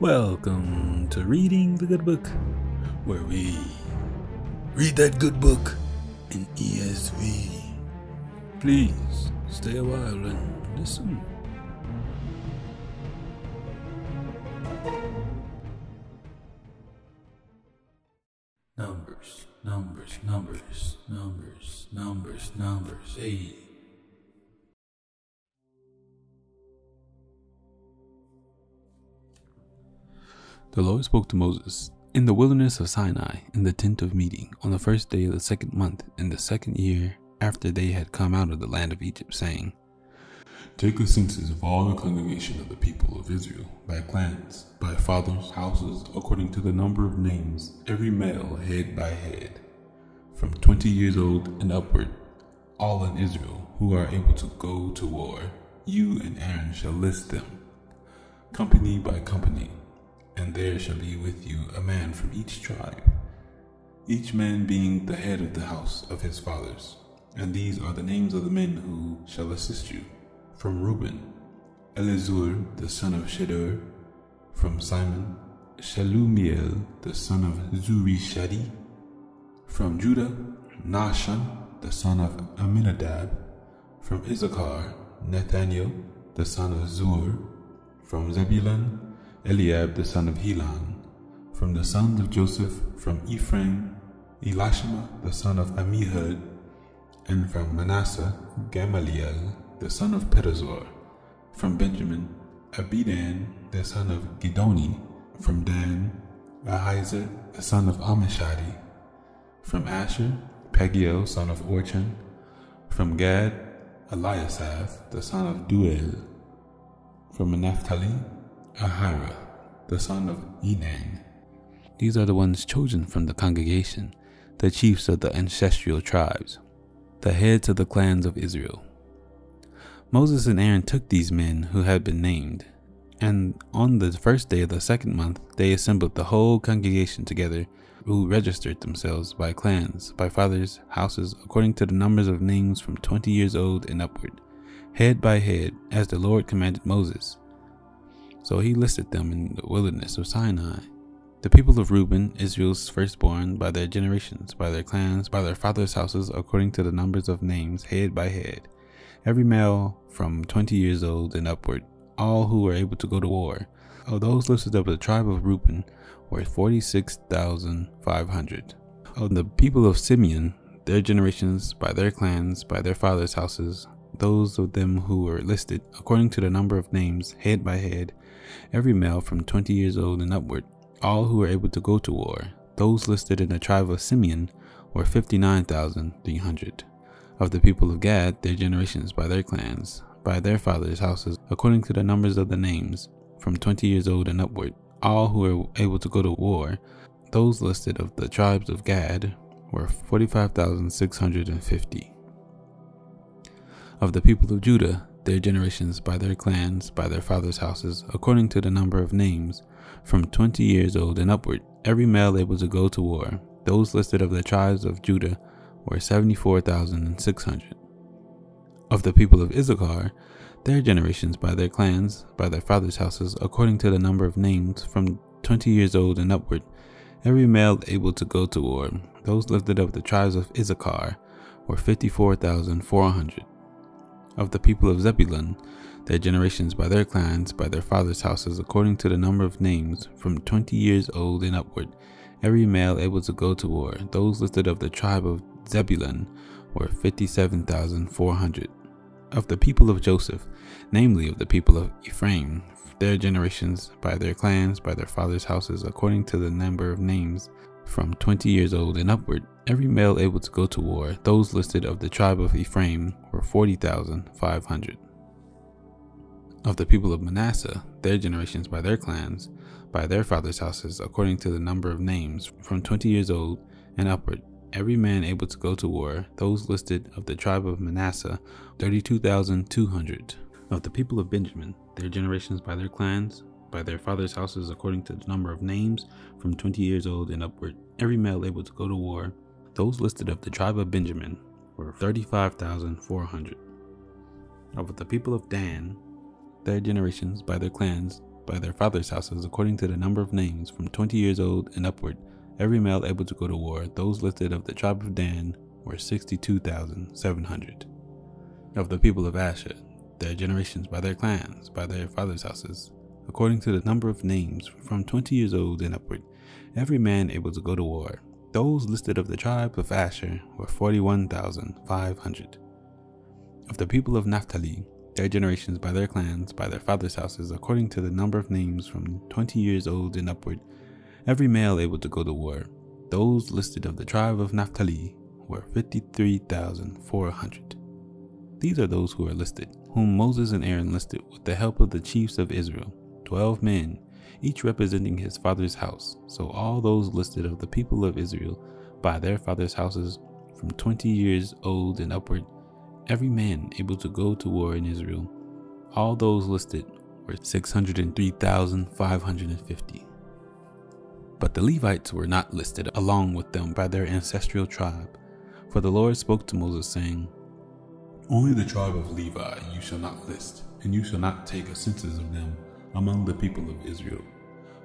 Welcome to Reading the Good Book, where we read that good book in ESV. Please stay a while and listen. Numbers, numbers, numbers, numbers, numbers, numbers, hey. The Lord spoke to Moses in the wilderness of Sinai in the tent of meeting on the first day of the second month in the second year after they had come out of the land of Egypt, saying, Take a census of all the congregation of the people of Israel by clans, by fathers' houses, according to the number of names, every male head by head, from twenty years old and upward, all in Israel who are able to go to war. You and Aaron shall list them, company by company and there shall be with you a man from each tribe, each man being the head of the house of his fathers. And these are the names of the men who shall assist you. From Reuben, Elizur the son of Shedeur. From Simon, Shelumiel the son of Zurishaddai. From Judah, Nahshon the son of Amminadab, From Issachar, Nathaniel the son of Zuar. From Zebulun, Eliab the son of Helon. From the sons of Joseph, from Ephraim, Elishama the son of Ammihud, And from Manasseh, Gamaliel the son of Pedahzur. From Benjamin, Abidan the son of Gideoni. From Dan, Ahiezer the son of Ammishaddai. From Asher, Pagiel son of Orchan, From Gad, Eliasaph the son of Deuel. From Naphtali, Ahira, the son of Enan. These are the ones chosen from the congregation, the chiefs of the ancestral tribes, the heads of the clans of Israel. Moses and Aaron took these men who had been named, and on the first day of the second month they assembled the whole congregation together, who registered themselves by clans, by fathers' houses, according to the numbers of names from twenty years old and upward, head by head, as the Lord commanded Moses. So he listed them in the wilderness of Sinai. The people of Reuben, Israel's firstborn, by their generations, by their clans, by their fathers' houses, according to the numbers of names, head by head, every male from twenty years old and upward, all who were able to go to war. Of those listed of the tribe of Reuben were forty-six thousand five hundred. Of the people of Simeon, their generations, by their clans, by their fathers' houses, those of them who were listed, according to the number of names, head by head, every male from 20 years old and upward, all who were able to go to war. Those listed in the tribe of Simeon were 59,300. Of the people of Gad, their generations by their clans, by their fathers' houses, according to the numbers of the names, from 20 years old and upward, all who were able to go to war, those listed of the tribes of Gad were 45,650. Of the people of Judah, their generations, by their clans, by their fathers' houses, according to the number of names, from twenty years old and upward, every male able to go to war. Those listed of the tribes of Judah were 74,600. Of the people of Issachar, their generations, by their clans, by their fathers' houses, according to the number of names, from twenty years old and upward, every male able to go to war, those lifted up the tribes of Issachar, were 54,400 of the people of Zebulun, their generations by their clans, by their fathers' houses, according to the number of names, from twenty years old and upward, every male able to go to war. Those listed of the tribe of Zebulun were fifty-seven thousand four hundred. Of the people of Joseph, namely of the people of Ephraim, their generations by their clans, by their fathers' houses, according to the number of names, from twenty years old and upward, every male able to go to war, those listed of the tribe of Ephraim were 40,500. Of the people of Manasseh, their generations by their clans, by their fathers' houses, according to the number of names, from 20 years old and upward, every man able to go to war, those listed of the tribe of Manasseh, 32,200. Of the people of Benjamin, their generations by their clans, by their fathers' houses, according to the number of names, from 20 years old and upward, every male able to go to war, those listed of the tribe of Benjamin were 35,400. Of the people of Dan, their generations by their clans, by their fathers' houses according to the number of names from 20 years old and upward, every male able to go to war. Those listed of the tribe of Dan were 62,700. Of the people of Asher, their generations by their clans, by their fathers' houses, according to the number of names from 20 years old and upward, every man able to go to war. Those listed of the tribe of Asher were 41,500. Of the people of Naphtali, their generations by their clans, by their fathers' houses, according to the number of names from 20 years old and upward, every male able to go to war. Those listed of the tribe of Naphtali were 53,400. These are those who are listed, whom Moses and Aaron listed with the help of the chiefs of Israel, twelve men, each representing his father's house. So all those listed of the people of Israel by their father's houses from twenty years old and upward, every man able to go to war in Israel, all those listed were 603,550. But the Levites were not listed along with them by their ancestral tribe, for the Lord spoke to Moses, saying, Only the tribe of Levi you shall not list, and you shall not take a census of them among the people of Israel,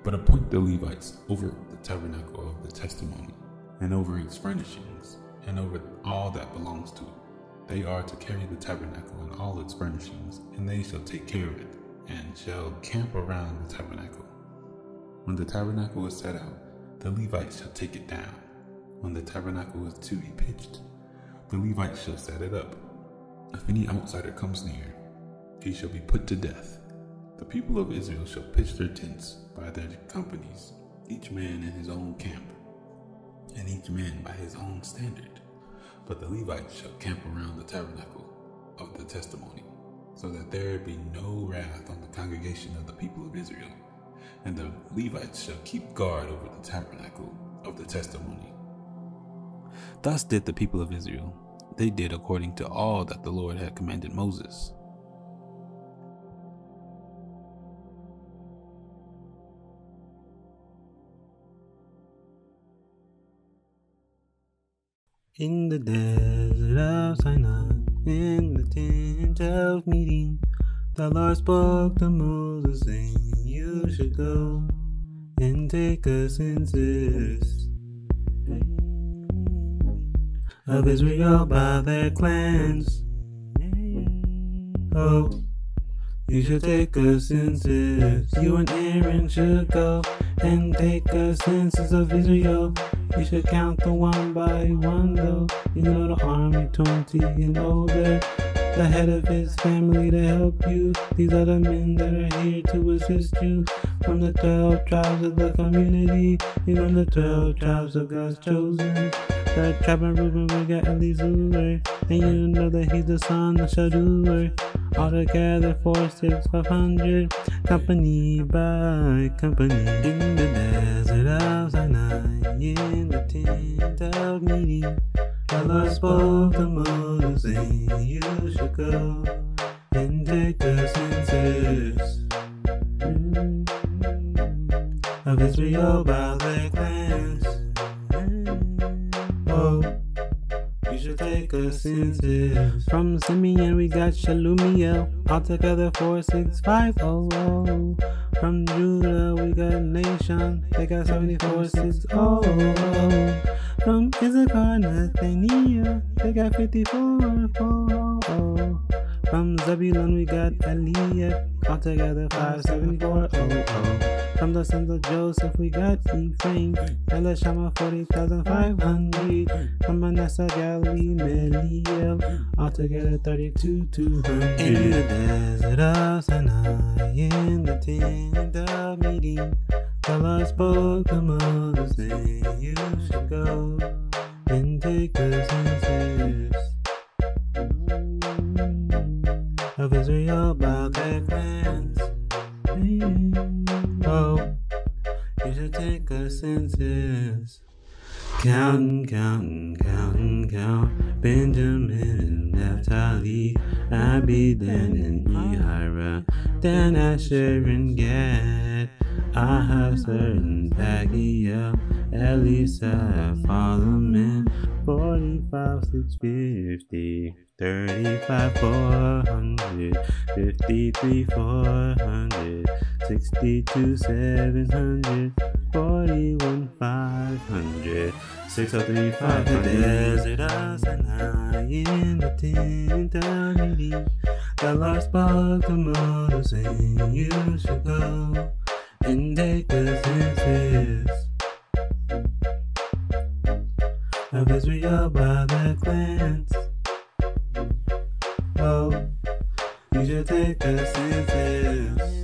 but appoint the Levites over the tabernacle of the testimony, and over its furnishings, and over all that belongs to it. They are to carry the tabernacle and all its furnishings, and they shall take care of it, and shall camp around the tabernacle. When the tabernacle is set out, the Levites shall take it down. When the tabernacle is to be pitched, the Levites shall set it up. If any outsider comes near, he shall be put to death. The people of Israel shall pitch their tents by their companies, each man in his own camp, and each man by his own standard. But the Levites shall camp around the tabernacle of the testimony, so that there be no wrath on the congregation of the people of Israel. And the Levites shall keep guard over the tabernacle of the testimony. Thus did the people of Israel. They did according to all that the Lord had commanded Moses. In the desert of Sinai, in the tent of meeting, the Lord spoke to Moses, saying, You should go and take a census of Israel by their clans. Oh, you should take a census. You and Aaron should go and take a census of Israel. You should count the one by one, though. You know the army 20 and older. The head of his family to help you. These are the men that are here to assist you. From the 12 tribes of the community. You know the 12 tribes of God's chosen. The of Reuben, we got Elizur. And you know that he's the son of Shadur. Altogether, four, six, five hundred. Company by company. In the desert of Sinai. In the tent of meeting. The Lord spoke to Moses, saying, You should go and take the census mm-hmm. of Israel by their clans. A census. From Simeon, we got Shelumiel, five, oh, oh. From Judah, we got Nahshon, they got 74, six, oh, oh. From Issachar, Nathaniel, they got 54, 4, oh. From Zebulun, we got Eliab, altogether 574, oh, oh. From the sons of Joseph, we got Ephraim, Elishama, 40,500. From Manasseh, Galilee, Meliel, altogether 32, 200. In the desert of Sinai, in the tent of meeting, the Lord spoke to Moses, saying, You should go and take the census of Israel. Oh, you should take a census. Counting, counting, counting, count. Benjamin and Naphtali, Abidan and Ahira, Dan Asher and Gad. I have certain Pacquiao, at least I follow men. 45, 650, 35, 400, 53, 400, 62, 700, 41, 500, 603, 500. The desert of Sinai in the tent of meeting. The Lord spoke to Moses saying, You should go and take the census of Israel by the clans. Oh, you should take the census.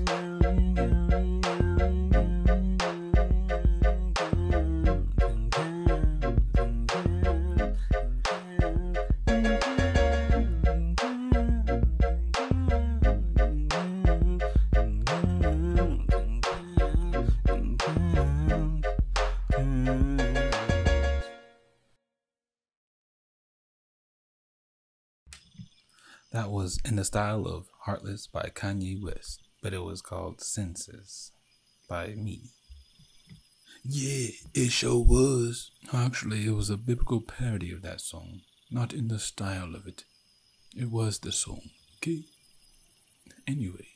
That was in the style of Heartless by Kanye West, but it was called Senses by me. Yeah, it sure was. Actually, it was a biblical parody of that song, not in the style of it. It was the song, okay? Anyway,